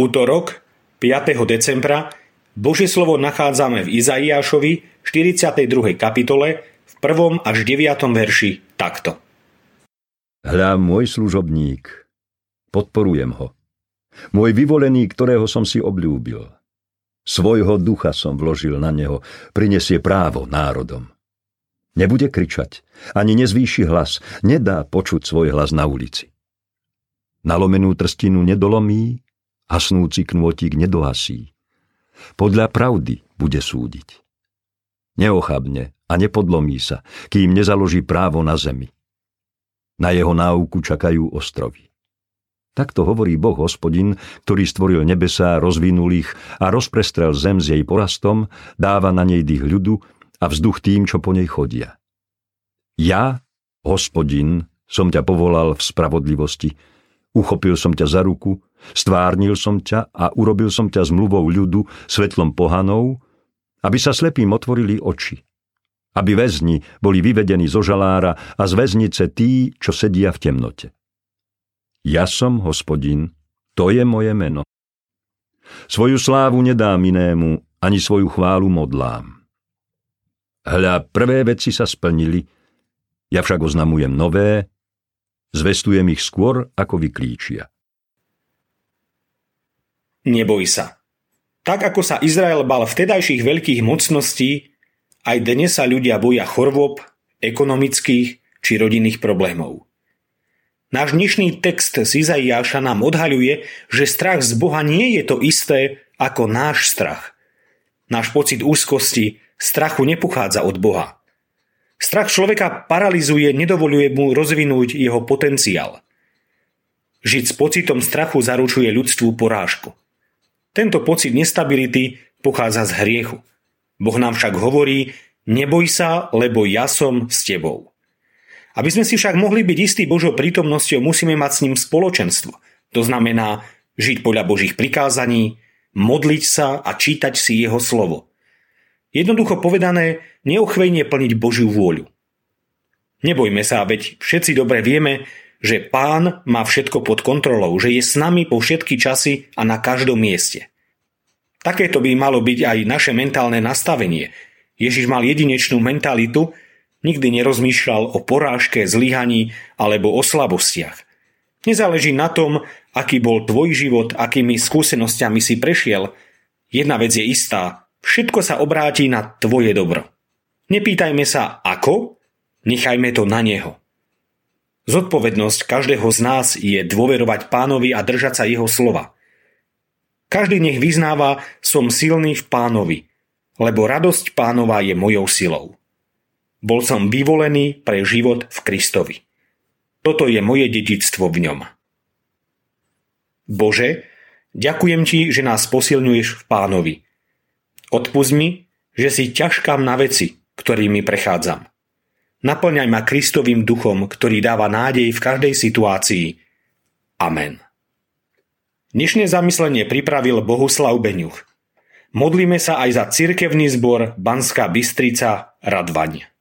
útorok 5. decembra Božie slovo nachádzame v Izaiášovi 42. kapitole v 1. až 9. verši takto. Hľa môj služobník, podporujem ho. Môj vyvolený, ktorého som si obľúbil. Svojho ducha som vložil na neho, prinesie právo národom. Nebude kričať, ani nezvýši hlas, nedá počuť svoj hlas na ulici. Nalomenú trstinu nedolomí, hasnúci knôtik nedohasí. Podľa pravdy bude súdiť. Neochabne a nepodlomí sa, kým nezaloží právo na zemi. Na jeho náuku čakajú ostrovy. Takto hovorí Boh hospodin, ktorý stvoril nebesá, rozvinul ich a rozprestrel zem s jej porastom, dáva na nej dých ľudu a vzduch tým, čo po nej chodia. Ja, hospodin, som ťa povolal v spravodlivosti, uchopil som ťa za ruku, Stvárnil som ťa a urobil som ťa zmluvou ľudu, svetlom pohanov, aby sa slepým otvorili oči. Aby väzni boli vyvedení zo žalára a z väznice tí, čo sedia v temnote. Ja som hospodin, to je moje meno. Svoju slávu nedám inému, ani svoju chválu modlám. Hľa, prvé veci sa splnili, ja však oznamujem nové, zvestujem ich skôr, ako vyklíčia. Neboj sa. Tak ako sa Izrael bal vtedajších veľkých mocností, aj dnes sa ľudia boja chorôb, ekonomických či rodinných problémov. Náš dnešný text z Izaiáša nám odhaľuje, že strach z Boha nie je to isté ako náš strach. Náš pocit úzkosti, strachu nepochádza od Boha. Strach človeka paralizuje, nedovoluje mu rozvinúť jeho potenciál. Žiť s pocitom strachu zaručuje ľudstvu porážku. Tento pocit nestability pochádza z hriechu. Boh nám však hovorí, neboj sa, lebo ja som s tebou. Aby sme si však mohli byť istí Božou prítomnosťou, musíme mať s ním spoločenstvo. To znamená žiť podľa Božích prikázaní, modliť sa a čítať si jeho slovo. Jednoducho povedané, neochvejne plniť Božiu vôľu. Nebojme sa, veď všetci dobre vieme, že pán má všetko pod kontrolou, že je s nami po všetky časy a na každom mieste. Takéto by malo byť aj naše mentálne nastavenie. Ježiš mal jedinečnú mentalitu, nikdy nerozmýšľal o porážke, zlyhaní alebo o slabostiach. Nezáleží na tom, aký bol tvoj život, akými skúsenosťami si prešiel. Jedna vec je istá, všetko sa obráti na tvoje dobro. Nepýtajme sa ako, nechajme to na neho. Zodpovednosť každého z nás je dôverovať pánovi a držať sa jeho slova. Každý nech vyznáva, som silný v pánovi, lebo radosť pánova je mojou silou. Bol som vyvolený pre život v Kristovi. Toto je moje dedictvo v ňom. Bože, ďakujem ti, že nás posilňuješ v pánovi. Odpust mi, že si ťažkám na veci, ktorými prechádzam. Naplňaj ma Kristovým duchom, ktorý dáva nádej v každej situácii. Amen. Dnešné zamyslenie pripravil Bohuslav Beňuch. Modlíme sa aj za cirkevný zbor Banská Bystrica Radvaň.